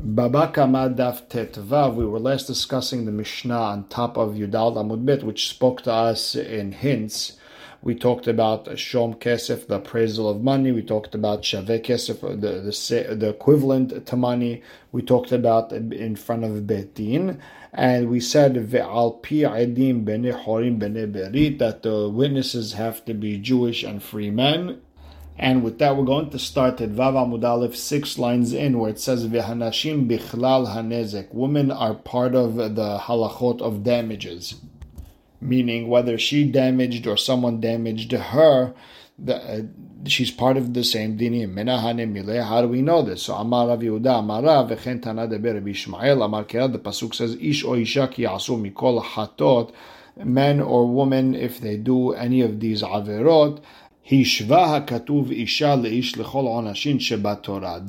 Baba Kama Daf Tetvav, we were last discussing the Mishnah on top of Yudal Amud Bet, which spoke to us in hints. We talked about Shom Kesef, the appraisal of money. We talked about Shaveh Kesef, the, the, the equivalent to money. We talked about in front of Beit Din. And we said Ve'al Bene Horim Bene Berit, that the witnesses have to be Jewish and free men and with that, we're going to start at Vav Amud Aleph, six lines in, where it says V'hanashim bichlal hanezek. Women are part of the halachot of damages, meaning whether she damaged or someone damaged her, the, uh, she's part of the same dinim. How do we know this? So Amar Rav Yehuda, Amar Rav V'chen Tana Deber Bishmael, Amar Kerad, the pasuk says Ish o isha ki mikol hatot, men or women, if they do any of these averot, The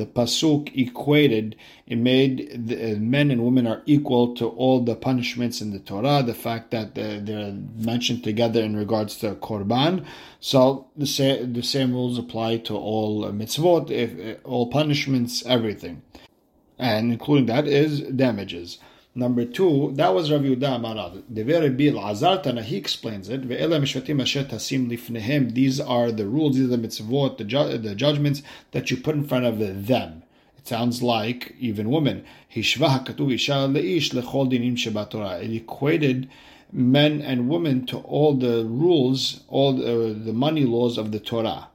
pasuk equated, it made the, uh, men and women are equal to all the punishments in the Torah. The fact that they're, they're mentioned together in regards to korban, so the same the same rules apply to all mitzvot, if, uh, all punishments, everything, and including that is damages. Number two, that was Rav Yehuda Amarav. Dever Bil Azartana, he explains it. These are the rules, these are the mitzvot, the, ju- the judgments that you put in front of them. It sounds like even women. It equated men and women to all the rules, all the, the money laws of the Torah.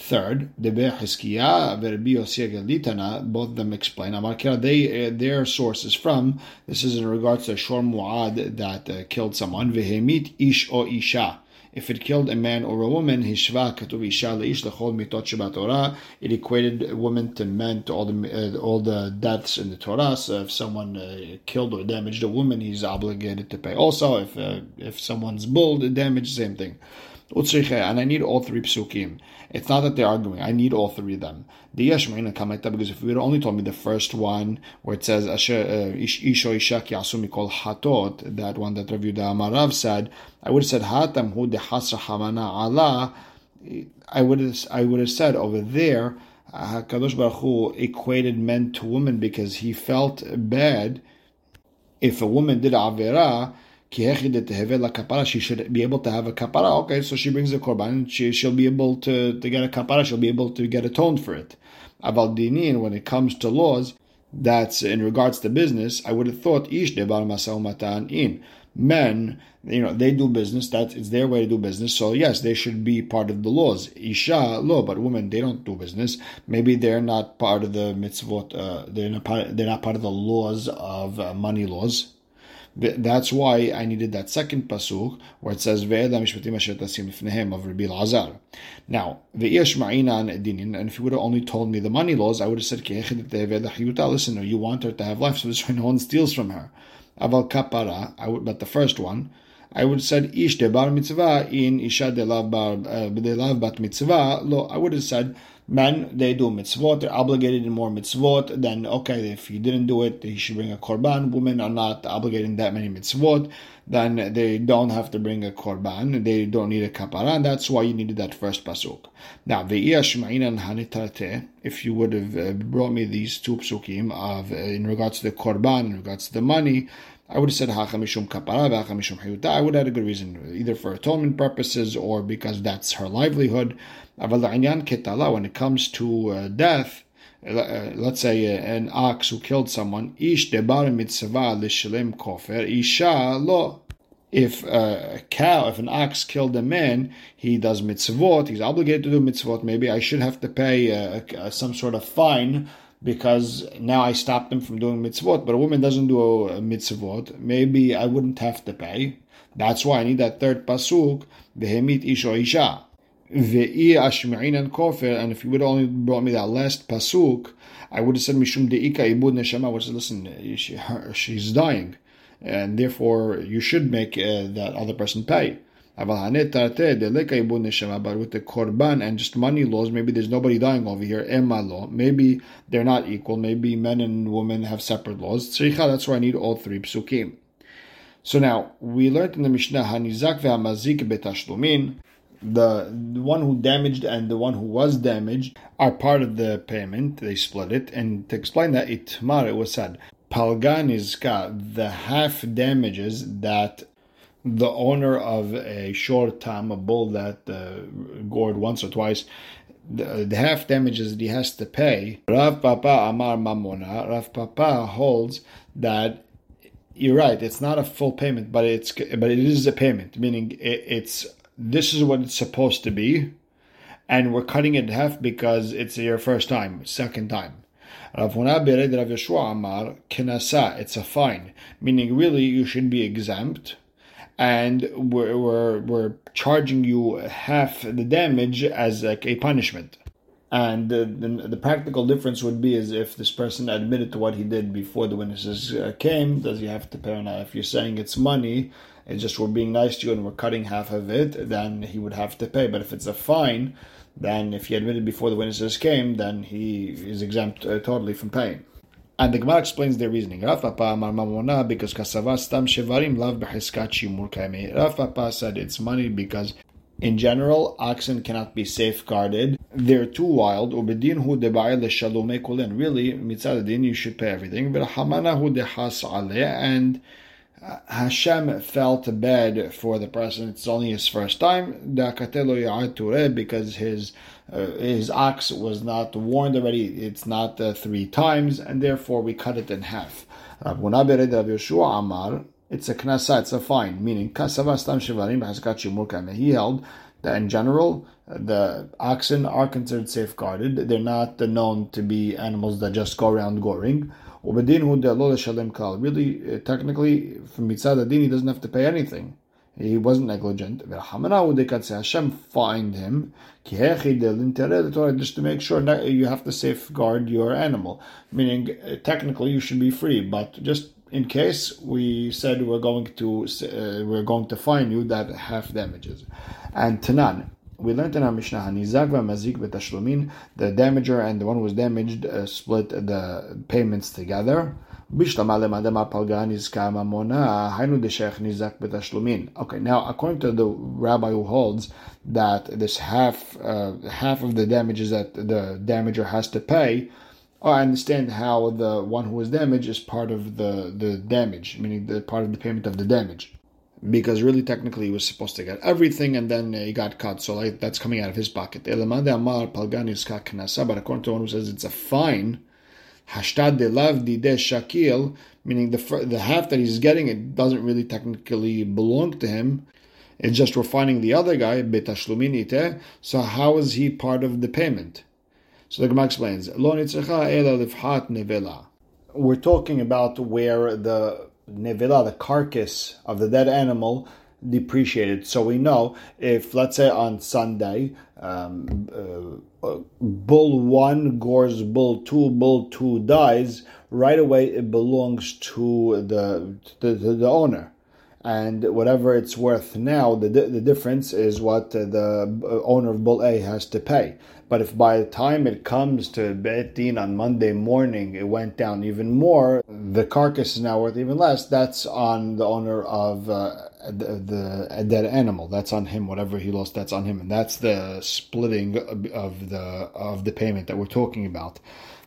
Third, Deber Hiskiya, Verbi Galitana, both of them explain. Amarkira, they, uh, their sources from, this is in regards to Shor Muad that uh, killed someone, Vehemit Ish o Isha. If it killed a man or a woman, Hishva Katuv Isha Leish Lechol Mitot Shabbat Torah, it equated women to men to all the uh, all the deaths in the Torah. So if someone uh, killed or damaged a woman, he's obligated to pay. Also, if uh, if someone's bull damaged, same thing. And I need all three psukim. It's not that they're arguing. I need all three of them. Because if you had only told me the first one where it says uh, Isho Ishak Yasumi called Hatot, that one that Rav Yudah Amarav said, I would have said Hatam Hu de Hasra Hamana Allah. I would have I would have said over there Hakadosh Baruch Hu equated men to women because he felt bad if a woman did avera she should be able to have a kapara. Okay, so she brings a korban. She she'll be able to, to get a kapara. She'll be able to get atoned for it. About dinin, when it comes to laws, that's in regards to business. I would have thought ish debar matan in men. You know they do business. That it's their way to do business. So yes, they should be part of the laws. Isha law, but women they don't do business. Maybe they're not part of the mitzvot. Uh, they're not part. They're not part of the laws of uh, money laws that's why I needed that second pasuk where it says Ve'eda mishpatim asher tasim lifnehem of Rabbi Lazar. Now, ve'iyash ma'inan dinin, and if you would have only told me the money laws, I would have said Listen, no, you want her to have life, so this way no one steals from her. Aval kapara, I would, but the first one, I would have said ish de bar mitzvah in isha de lav uh, bat mitzvah. Lo, I would have said men, they do mitzvot, they're obligated in more mitzvot, then okay, if he didn't do it, he should bring a korban. Women are not obligated in that many mitzvot, then they don't have to bring a korban, they don't need a kapara, and that's why you needed that first pasuk. Now, if you would have uh, brought me these two psukim of, uh, in regards to the korban, in regards to the money, I would have said Hachamishum Kapara, Hachamishum Hayuta. I would have had a good reason, either for atonement purposes or because that's her livelihood. When it comes to uh, death, uh, let's say uh, an ox who killed someone, Ish debar mitzvah l'shalem kofer, Isha lo. If a cow, if an ox killed a man, he does mitzvot, he's obligated to do mitzvot. Maybe I should have to pay uh, uh, some sort of fine because now I stopped them from doing mitzvot. But a woman doesn't do a, mitzvot. Maybe I wouldn't have to pay. That's why I need that third pasuk, vehemit isho isha. Ve'i ashme'inan kofer, and if you would only brought me that last pasuk, I would have said mishum de'ika ibud neshama. I listen, she, her, she's dying, and therefore you should make uh, that other person pay. Korban and just money laws, maybe there's nobody dying over here. Law. Maybe they're not equal. Maybe men and women have separate laws. That's why I need all three psukim. So now we learned in the Mishnah Hanizak ve'amazik betashlumin the, the one who damaged and the one who was damaged are part of the payment. They split it. And to explain that, itmar, it was said, Palganizka, the half damages that the owner of a shor tam, a bull that uh, gored once or twice, the, the, half damages that he has to pay. Rav Papa Amar Mamona. Rav Papa holds that you're right. It's not a full payment, but it's but it is a payment. Meaning it, it's this is what it's supposed to be, and we're cutting it in half because it's your first time, second time. Rav Yeshua Amar Kinasa. It's a fine, meaning really you should be exempt and we're, we're, we're charging you half the damage as like a punishment. And the, the, the, practical difference would be is if this person admitted to what he did before the witnesses uh, came, does he have to pay not? If you're saying it's money, it's just we're being nice to you and we're cutting half of it, then he would have to pay. But if it's a fine, then if he admitted before the witnesses came, then he is exempt uh, totally from paying. And the Gemara explains their reasoning. Rav Papa Amar Mamona because kasava stam shevarim lav b'cheskat shimur kaimei. Rav Papa said it's money because in general, oxen cannot be safeguarded. They're too wild. Ubedin hu l'shalome kulin. Really, mitzad din, you should pay everything. V'hamana hu dehas. And Hashem felt bad for the person. It's only his first time. Because his uh, his ox was not warned already. It's not uh, three times, and therefore we cut it in half. It's a knasa, it's a fine, meaning he held that in general the oxen are considered safeguarded. They're not known to be animals that just go around goring. Really, uh, technically, from mitzad adin, he doesn't have to pay anything. He wasn't negligent. Hashem fined him just to make sure that you have to safeguard your animal. Meaning, uh, technically, you should be free, but just in case we said we're going to uh, we're going to fine you that half damages. And Tanan, we learned in our Mishnah, Hanizak Mazik betashlumin, the damager and the one who was damaged uh, split the payments together. Okay, now according to the rabbi who holds that this half uh, half of the damages that the damager has to pay, oh, I understand how the one who was damaged is part of the, the damage, meaning the part of the payment of the damage. Because really technically he was supposed to get everything and then he got cut so like that's coming out of his pocket. But according to one who says it's a fine hashtad de lav de shakil meaning the the half that he's getting it doesn't really technically belong to him. It's just we're finding the other guy betashlumin so how is he part of the payment? So the Gemara explains we're talking about where the nevila, the carcass of the dead animal, depreciated. So we know if, let's say, on Sunday, um, uh, bull one gores bull two, bull two dies, right away it belongs to the the, the owner. And whatever it's worth now, the, the difference is what the owner of Bull A has to pay. But if by the time it comes to Beit Din on Monday morning, it went down even more, the carcass is now worth even less. That's on the owner of uh, the, the dead animal. That's on him. Whatever he lost, that's on him, and that's the splitting of the of the payment that we're talking about.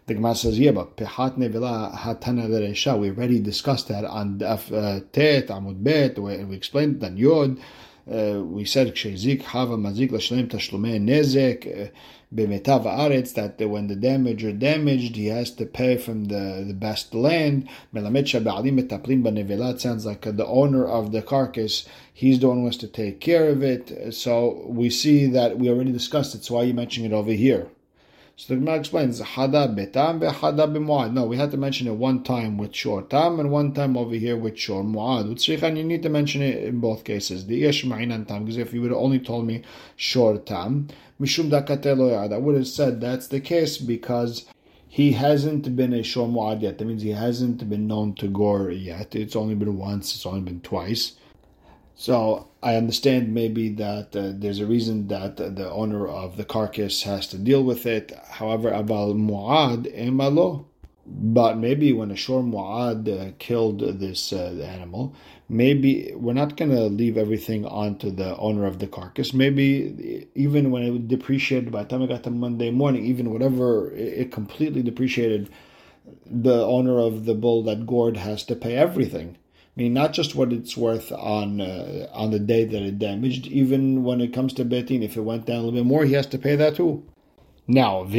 The Gemara says, "Yeah, but pehat hatana veresha." We already discussed that on uh, Tet Amud Bet. and We explained that Yod. Uh, we said kshezik hava mazik l'shlem tashlumei nezek. B'metav haaretz that when the damager damaged, he has to pay from the, the best land. Melamed shaba'alim metaplim b'nevelat sounds like the owner of the carcass. He's the one who has to take care of it. So we see that we already discussed it. So why are you mentioning it over here? So the Gemara explains, Hada betam hada b'muad. No, we had to mention it one time with shor tam and one time over here with shor muad. With shichan, you need to mention it in both cases. The yesh ma'inan tam, because if you would have only told me shor tam, mishum dakate I would have said that's the case because he hasn't been a shor muad yet. That means he hasn't been known to gore yet. It's only been once, it's only been twice. So I understand maybe that uh, there's a reason that the owner of the carcass has to deal with it. However, abal muad emalo. But maybe when Ashur Mu'ad uh, killed this uh, animal, maybe we're not going to leave everything onto the owner of the carcass. Maybe even when it depreciated by the time it got to Monday morning, even whatever it completely depreciated, the owner of the bull that gored has to pay everything. Mean, not just what it's worth on uh, on the day that it damaged. Even when it comes to Beit Din, if it went down a little bit more, he has to pay that too. Now, now,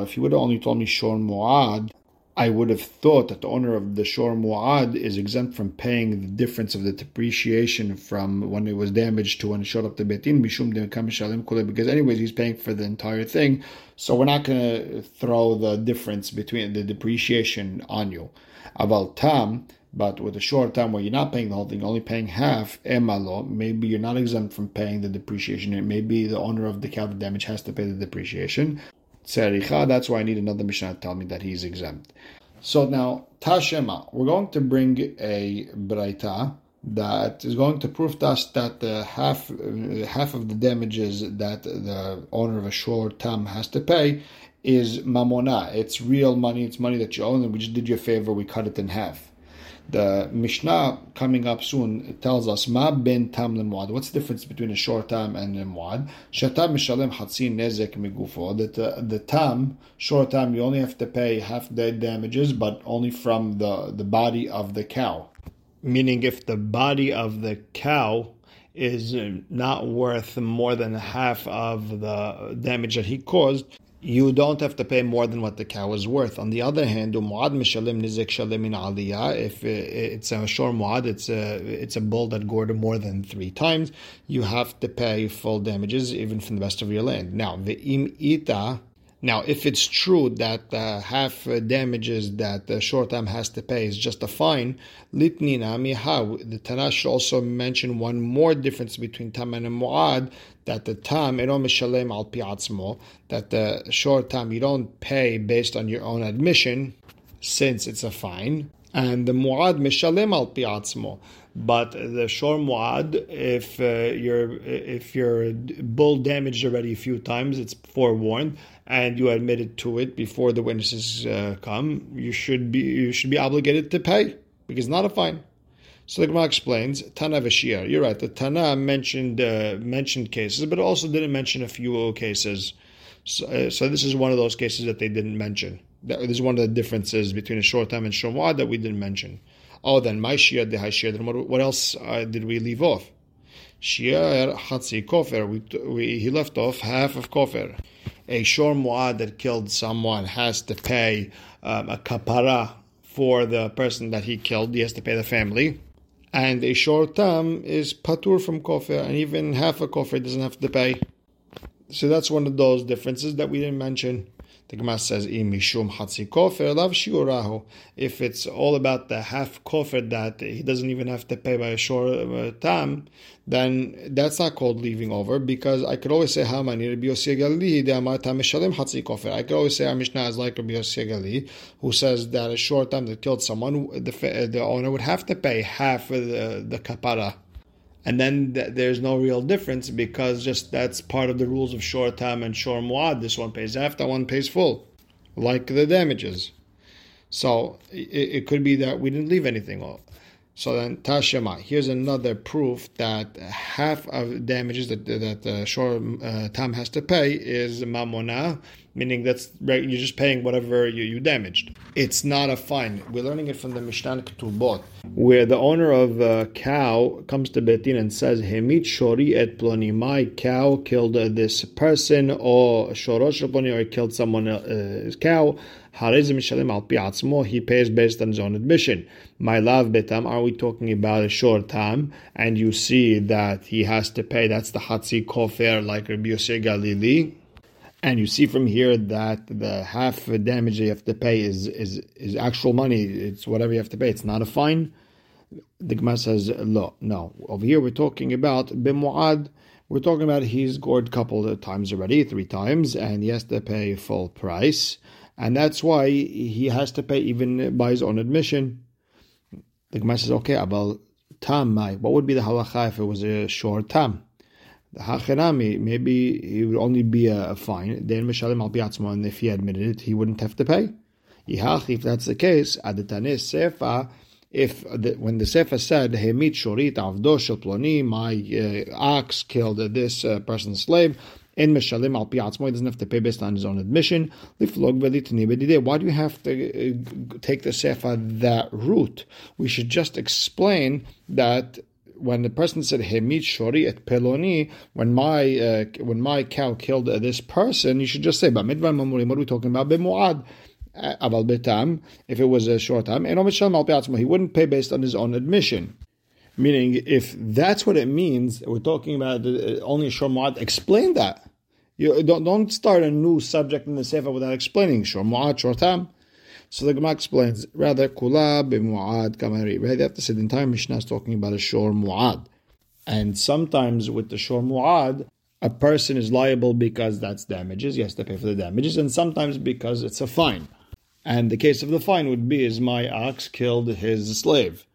if you would have only told me Shor Mu'ad, I would have thought that the owner of the Shor Mu'ad is exempt from paying the difference of the depreciation from when it was damaged to when it showed up to Beit Din, because anyways, he's paying for the entire thing. So we're not going to throw the difference between the depreciation on you. Aval Tam, but with a shor tam where you're not paying the whole thing, only paying half, emalo, maybe you're not exempt from paying the depreciation. It may be the owner of the cow damage has to pay the depreciation. Tzericha, that's why I need another Mishnah to tell me that he's exempt. So now, Tashema, we're going to bring a Braita that is going to prove to us that the half uh, half of the damages that the owner of a shor tam has to pay is mamona. It's real money. It's money that you own, and we just did you a favor. We cut it in half. The Mishnah coming up soon tells us ma ben tam lemwad. What's the difference between a shor tam and lemwad? Shatam mishalem hatzin nezek migufo. That the, the tam shor tam you only have to pay half the damages, but only from the the body of the cow. Meaning, if the body of the cow is not worth more than half of the damage that he caused, you don't have to pay more than what the cow is worth. On the other hand, nizik shalim aliyah. If it's a shor muad, it's a it's a bull that gored more than three times. You have to pay full damages even from the rest of your land. Now the im now, if it's true that the half uh, damages that uh, the shor tam has to pay is just a fine, litnina miha. The Tanash also mentioned one more difference between tam and muad that the tam mishalem al piatzmo that the shor tam you don't pay based on your own admission since it's a fine, and the muad mishalem al piatzmo. But the shor muad, if uh, your if your bull damaged already a few times, it's forewarned and you admitted to it before the witnesses uh, come, you should be you should be obligated to pay because it's not a fine. So the Gemara explains Tana v'shir. You're right. The Tana mentioned uh, mentioned cases, but also didn't mention a few cases. So, uh, so, this is one of those cases that they didn't mention. This is one of the differences between a shor tam and shomad that we didn't mention. Oh, then my shir de shir. Then what, else uh, did we leave off? Shia hatzi kofer. We, we, he left off half of kofer a shor that killed someone has to pay um, a kapara for the person that he killed. He has to pay the family. And a shor tam is patur from kofir, and even half a kofir doesn't have to pay. So that's one of those differences that we didn't mention. The Gemara says, "Imishum hatzi kofer lav shiurahu." If it's all about the half kofer that he doesn't even have to pay by a short uh, tam, then that's not called leaving over because I could always say Hamani Rabbi Yossi Gali Mishalim Hatzi. I could always say our Mishnah is like Rabbi Yossi Gali, who says that a shor tam that killed someone, the, the owner would have to pay half of the, the kapara and then th- there's no real difference because just that's part of the rules of shor tam and shor muad. This one pays half, that one pays full, like the damages. So it, it could be that we didn't leave anything off. So then Tashema, here's another proof that half of damages that that the short uh, time has to pay is mamona, meaning that's you're just paying whatever you, you damaged. It's not a fine. We're learning it from the Mishnah Ketubot, where the owner of a cow comes to Beit Din and says, "Hemit shori et ploni." My cow killed uh, this person, or shorosh ploni, or killed someone else's uh, cow. He pays based on his own admission. My love betam, are we talking about a shor tam? And you see that he has to pay, that's the Hatzi Kofer, like Rabbi Yosef Galili. And you see from here that the half damage you have to pay is, is, is actual money. It's whatever you have to pay. It's not a fine. The Gemara says, no, no. Over here we're talking about Bimuad. We're talking about he's gored a couple of times already, three times, and he has to pay full price. And that's why he has to pay even by his own admission. The Gemara says, okay, about tam, what would be the halacha if it was a shor tam? Maybe he would only be a, a fine. Then Mishalim al and if he admitted it, he wouldn't have to pay. If that's the case, Adatane Sefa, if the, when the Sefer said, Hemit Shorit Avdo Ploni, my uh, ox killed this uh, person's slave, and Meshalim al he doesn't have to pay based on his own admission. Why do you have to uh, take the Sefer that route? We should just explain that when the person said Hemit Shori et Peloni, when my uh, when my cow killed uh, this person, you should just say, What are we talking about? B'mu'ad. Uh, aval betam, if it was a shor tam, and he wouldn't pay based on his own admission. Meaning, if that's what it means, we're talking about uh, only a shor mu'ad, explain that. You don't, don't start a new subject in the Sefer without explaining shor mu'ad, shor tam. So the Gemara explains, rather, kula b'mu'ad kamari. Right? They have to say the entire Mishnah is talking about a shor mu'ad. And sometimes with the shor mu'ad, a person is liable because that's damages. He has to pay for the damages. And sometimes because it's a fine. And the case of the fine would be is my ox killed his slave.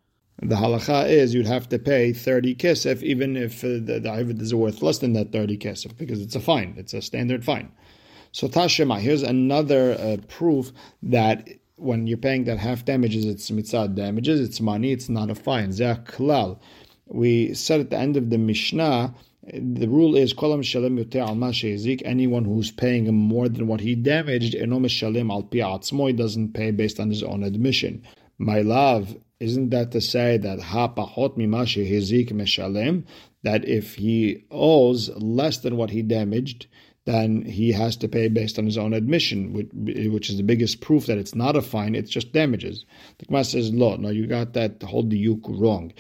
The halacha is you'd have to pay 30 kesef even if uh, the, the is worth less than that 30 kesef because it's a fine. It's a standard fine. So Tashema, here's another uh, proof that when you're paying that half damages, it's mitzad damages, it's money, it's not a fine. klal. We said at the end of the Mishnah, the rule is kolam shalem al Anyone who's paying more than what he damaged, enom shalem al pi doesn't pay based on his own admission. My love, isn't that to say that ha pachot mimashi hezik meshalem? That if he owes less than what he damaged, then he has to pay based on his own admission, which, which, is the biggest proof that it's not a fine, it's just damages. The Gemara says, "Lo, no, you got that whole diuk wrong.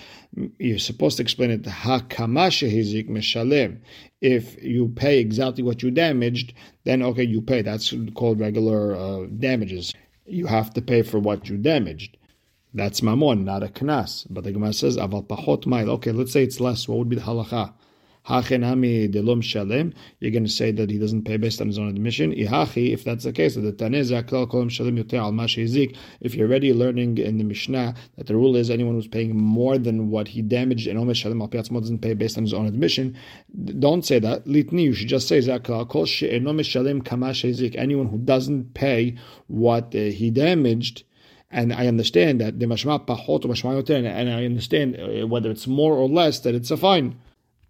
You're supposed to explain it hakamashe hizik meshalem. If you pay exactly what you damaged, then okay, you pay. That's called regular uh, damages. You have to pay for what you damaged. That's mamon, not a knas. But the Gemara says, pachot mile. Okay, let's say it's less. What would be the halacha? Shalem. You're going to say that he doesn't pay based on his own admission. Ihachi, if that's the case, the shalem yoter al mashizik. If you're already learning in the Mishnah that the rule is anyone who's paying more than what he damaged and omesh shalem al doesn't pay based on his own admission, don't say that. Litni, you should just say zaklal kol she'enomesh shalem kamashizik. Anyone who doesn't pay what uh, he damaged. And I understand that the mashma pachot or and I understand uh, whether it's more or less that it's a fine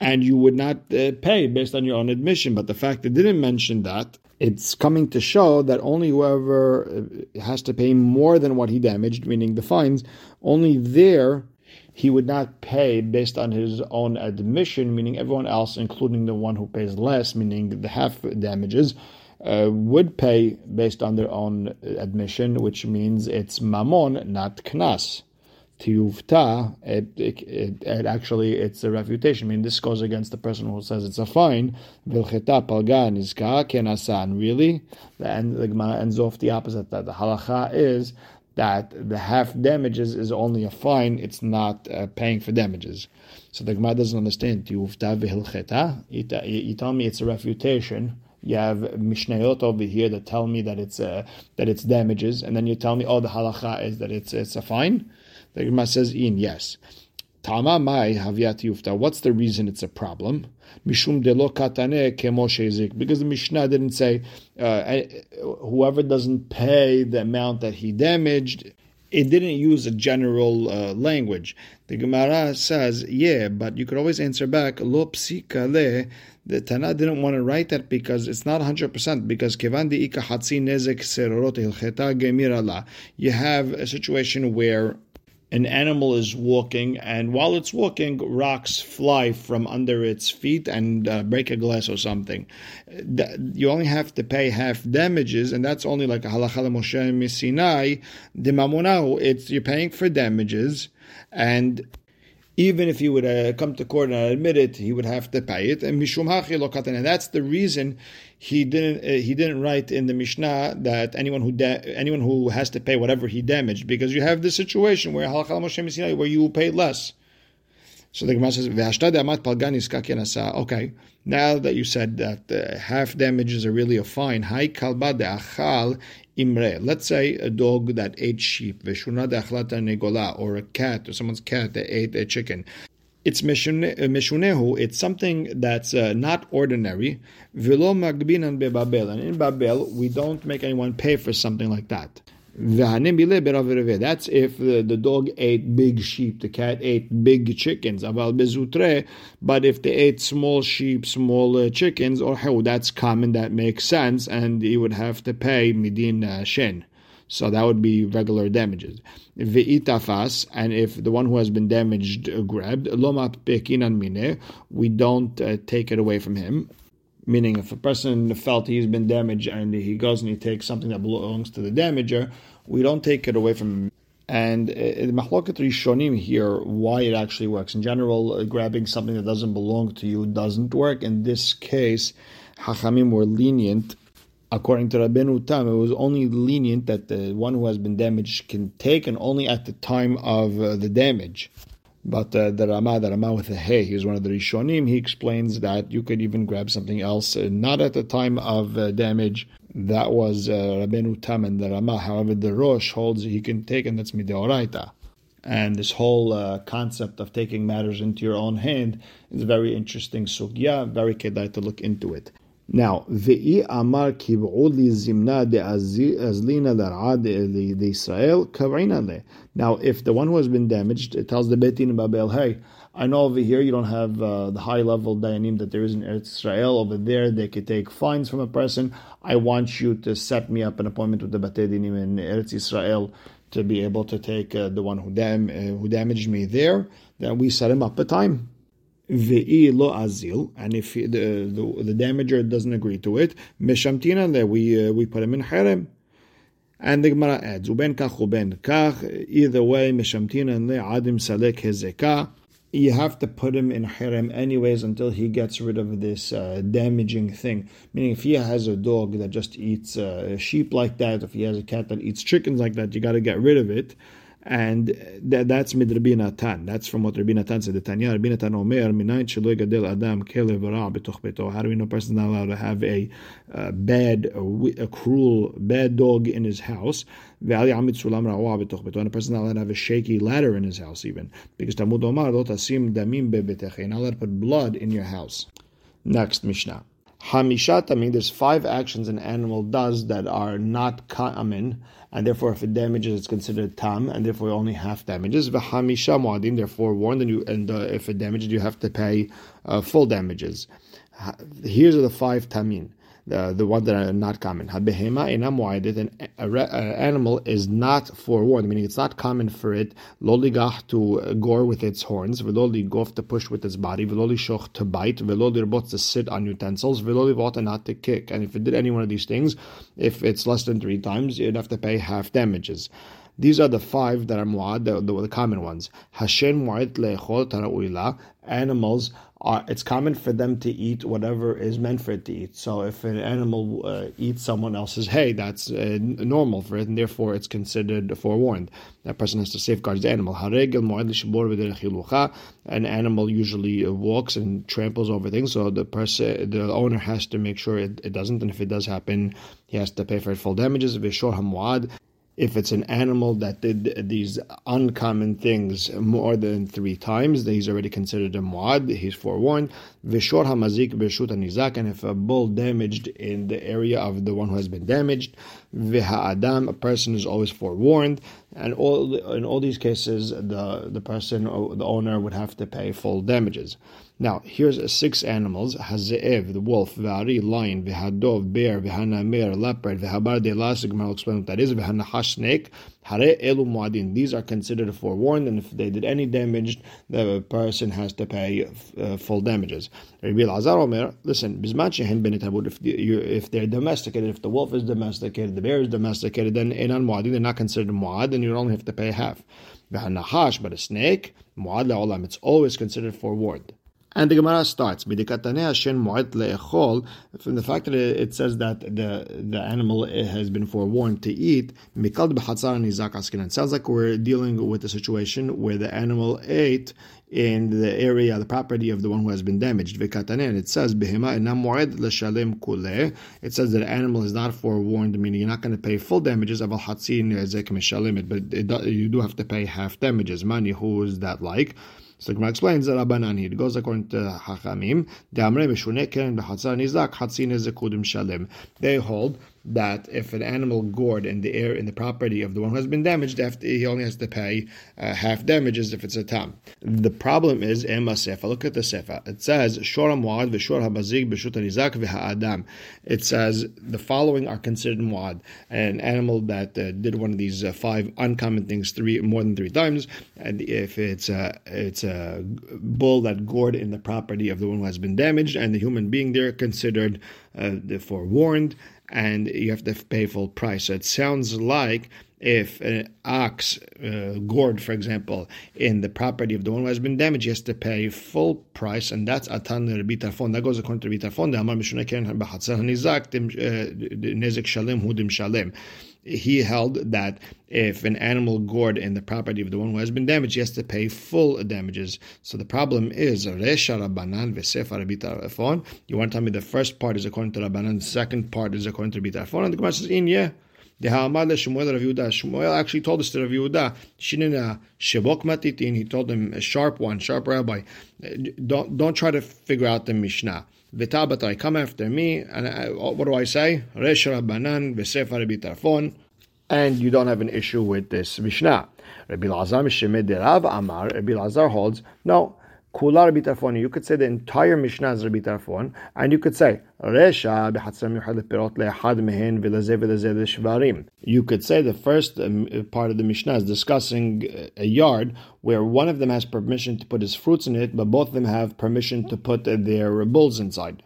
and you would not uh, pay based on your own admission. But the fact it didn't mention that, it's coming to show that only whoever uh, has to pay more than what he damaged, meaning the fines, only there he would not pay based on his own admission, meaning everyone else, including the one who pays less, meaning the half damages, uh, would pay based on their own admission, which means it's mamon, not knas tiyuvta, it, it, it, it, actually it's a refutation. I mean, this goes against the person who says it's a fine. Vilcheta palga nizka kenasan. Really, and the Gemara ends off the opposite. That the halacha is that the half damages is only a fine. It's not uh, paying for damages. So the Gemara doesn't understand tiyuvta v'hilcheta. You tell me it's a refutation you have mishnayot over here that tell me that it's uh, that it's damages, and then you tell me, oh, the halacha is that it's it's a fine. The Gemara says, in yes. Tama mai haviat yufta. What's the reason it's a problem? Mishum delo katane kemo Because the Mishnah didn't say uh, whoever doesn't pay the amount that he damaged. It didn't use a general uh, language. The Gemara says, yeah, but you could always answer back, lo psikale. The Tana didn't want to write that because it's not 100%, because kevan ika hatzi nezek serorot hilcheta gemirala. You have a situation where an animal is walking, and while it's walking, rocks fly from under its feet and uh, break a glass or something. You only have to pay half damages, and that's only like a halacha Moshe Sinai. The mamonahu, it's you're paying for damages, and even if he would uh, come to court and admit it, he would have to pay it. And mishum and that's the reason he didn't uh, he didn't write in the Mishnah that anyone who da- anyone who has to pay whatever he damaged because you have this situation where halachal where you pay less. So the Gemara says, Okay, now that you said that uh, half damages are really a fine, Hai kalba achal imre. Let's say a dog that ate sheep, veshuna de negola, or a cat, or someone's cat that ate a chicken. It's mishunehu. It's something that's uh, not ordinary. Velo magbinan bebabel. And in Babel, we don't make anyone pay for something like that. That's if the, the dog ate big sheep, the cat ate big chickens. But if they ate small sheep, small uh, chickens, or that's common, that makes sense, and you would have to pay midin uh, shen. So that would be regular damages. Ve'itafas, and if the one who has been damaged uh, grabbed, lomat pekinan mine, we don't uh, take it away from him. Meaning, if a person felt he's been damaged and he goes and he takes something that belongs to the damager, we don't take it away from him. And uh, the mahlokat rishonim here, why it actually works. In general, uh, grabbing something that doesn't belong to you doesn't work. In this case, hachamim were lenient. According to Rabbeinu Tam, it was only lenient that the one who has been damaged can take, and only at the time of uh, the damage. But uh, the Rama, the Rama with the hay, he's one of the Rishonim. He explains that you could even grab something else, uh, not at the time of uh, damage. That was uh, Rabbeinu Tam and the Rama. However, the Rosh holds he can take, and that's mideoraita. And this whole uh, concept of taking matters into your own hand is very interesting sugya. Very kedai to look into it. Now, ve'i amar kib'ud li zimna de azlina dar'ad de Israel kavrina le. Now, if the one who has been damaged, it tells the Beit Din in Babel, hey, I know over here you don't have uh, the high level dayanim that there is in Eretz Israel. Over there, they could take fines from a person. I want you to set me up an appointment with the Batedinim in Eretz Israel to be able to take uh, the one who, dam- uh, who damaged me there. Then we set him up a time ve'i lo azil, and if the, the, the damager doesn't agree to it, meshamtina that we uh, we put him in harem. And the Gemara adds, uben kach uben kach, either way, meshamtina le adim salek hezekah. You have to put him in harem anyways until he gets rid of this uh, damaging thing. Meaning, if he has a dog that just eats uh, sheep like that, if he has a cat that eats chickens like that, you got to get rid of it and that, that's mid Rabbi Natan. That's from what Rabbi Natan said. The Tanya Rabbi Natan Omer minayin shelo gadel adam kelev ra betoch beto. How do we know a person is not allowed to have a uh, bad, a, a, cruel, bad dog in his house? Ve'ali amit sulam ra'ua betoch beto. And a not allowed to have a shaky ladder in his house even because Talmud Omar lo tasim damim bebetecha. Not allowed to put blood in your house. Next Mishnah. Hamishat, I mean, there's five actions an animal does that are not common and therefore if it damages, it's considered tam, and therefore only half damages. V'hamisha mu'adim, therefore warned, and, you, and uh, if it damages, you have to pay uh, full damages. Here's the five tamin the, the one that are not common. Habehema inam an animal is not forewarned, meaning it's not common for it loligah to gore with its horns, veloligof to push with its body, velolishoch to bite, velolirbots to sit on utensils, velolivota not to kick. And if it did any one of these things, if it's less than three times, you'd have to pay half damages. These are the five that are muad, the, the, the common ones. Hashem muad le'echol tara'uila. Animals are, it's common for them to eat whatever is meant for it to eat. So if an animal uh, eats someone else's hay, that's uh, normal for it, and therefore it's considered forewarned. That person has to safeguard the animal. An animal usually walks and tramples over things, so the person, the owner has to make sure it, it doesn't, and if it does happen, he has to pay for it full damages if it's an animal that did these uncommon things more than three times, then he's already considered a muad. He's forewarned. Vishor hamazik b'shut nizak, and if a bull damaged in the area of the one who has been damaged, viha adam, a person is always forewarned. And all in all these cases, the the person, the owner, would have to pay full damages. Now, here's six animals: Hazeev, the wolf, Vari, lion, Vihadov, bear, Vihanamer, leopard, Vihabar de lasig. I'll explain what that is. Vihanahash, snake. Hare elu muadin. These are considered forewarned, and if they did any damage, the person has to pay uh, full damages. Rabbi Omer, listen, if, if they're domesticated, if the wolf is domesticated, the bear is domesticated, then inan muadin, they're not considered muad, and you only have to pay half. Vihanahash, but a snake, muad la'olam, it's always considered forewarned. And the Gemara starts from the fact that it says that the the animal eh, has been forewarned to eat. It sounds like we're dealing with a situation where the animal ate in the area, the property of the one who has been damaged. And it says It says that the animal is not forewarned, meaning you're not going to pay full damages. But it, you do have to pay half damages. Money, who is that like? So Gemara explains that Rabbanan here. It goes according to Hachamim. They hold that if an animal gored in the air in the property of the one who has been damaged, he only has to pay uh, half damages if it's a tam. The problem is ema sefa. Look at the sefa. It says shora muad v'shor habazig b'shut v'ha'adam. It says the following are considered muad. An animal that uh, did one of these uh, five uncommon things three more than three times, and if it's a it's a bull that gored in the property of the one who has been damaged, and the human being there considered uh, forewarned and you have to pay full price. So it sounds like if an ox uh, gored, for example, in the property of the one who has been damaged, he has to pay full price, and that's atan Rabbi Tarfon. That goes according to Rabbi Tarfon. The Amar Mishuna Keren B'Chatzar Hanizak Nezek Shalem Hudim Shalem he held that if an animal gored in the property of the one who has been damaged, he has to pay full damages. So the problem is. You want to tell me the first part is according to Rabbanan, the second part is according to Tarfon, and the Gemara says, "In yeah." The Ha'amad Shmuel Rav Yehuda. Shmuel actually told us to Rav Yehuda, Shinina Shebok Matitin. He told him a sharp one, sharp rabbi. Don't don't try to figure out the Mishnah. V'tabatai, come after me, and I, what do I say? Resh Rabbanan v'Sefer and you don't have an issue with this Mishnah. Rabbi Lazar Mishemed Rav Amar. Rabbi Lazar holds no. Kula Rabbi. You could say the entire Mishnah is Rabbi Tarfon, and you could say Resha shvarim. You could say the first um, part of the Mishnah is discussing a yard where one of them has permission to put his fruits in it, but both of them have permission to put their bulls inside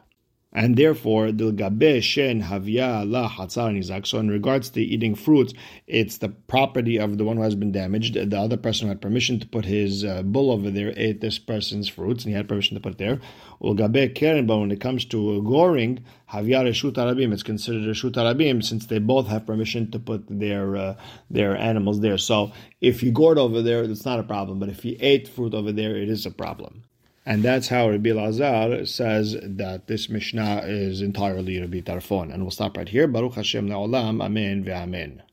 and therefore the gabe shen havya la hatzar nizak. So in regards to eating fruits, it's the property of the one who has been damaged. The other person who had permission to put his uh, bull over there ate this person's fruits, and he had permission to put it there. Ulgabe keren, but when it comes to goring, havya reshut arabim, it's considered reshut arabim since they both have permission to put their uh, their animals there. So if you gored over there, it's not a problem. But if you ate fruit over there, it is a problem. And that's how Rabbi Lazar says that this Mishnah is entirely Rabbi Tarfon. And we'll stop right here. Baruch Hashem Na'olam. Amen ve'amen.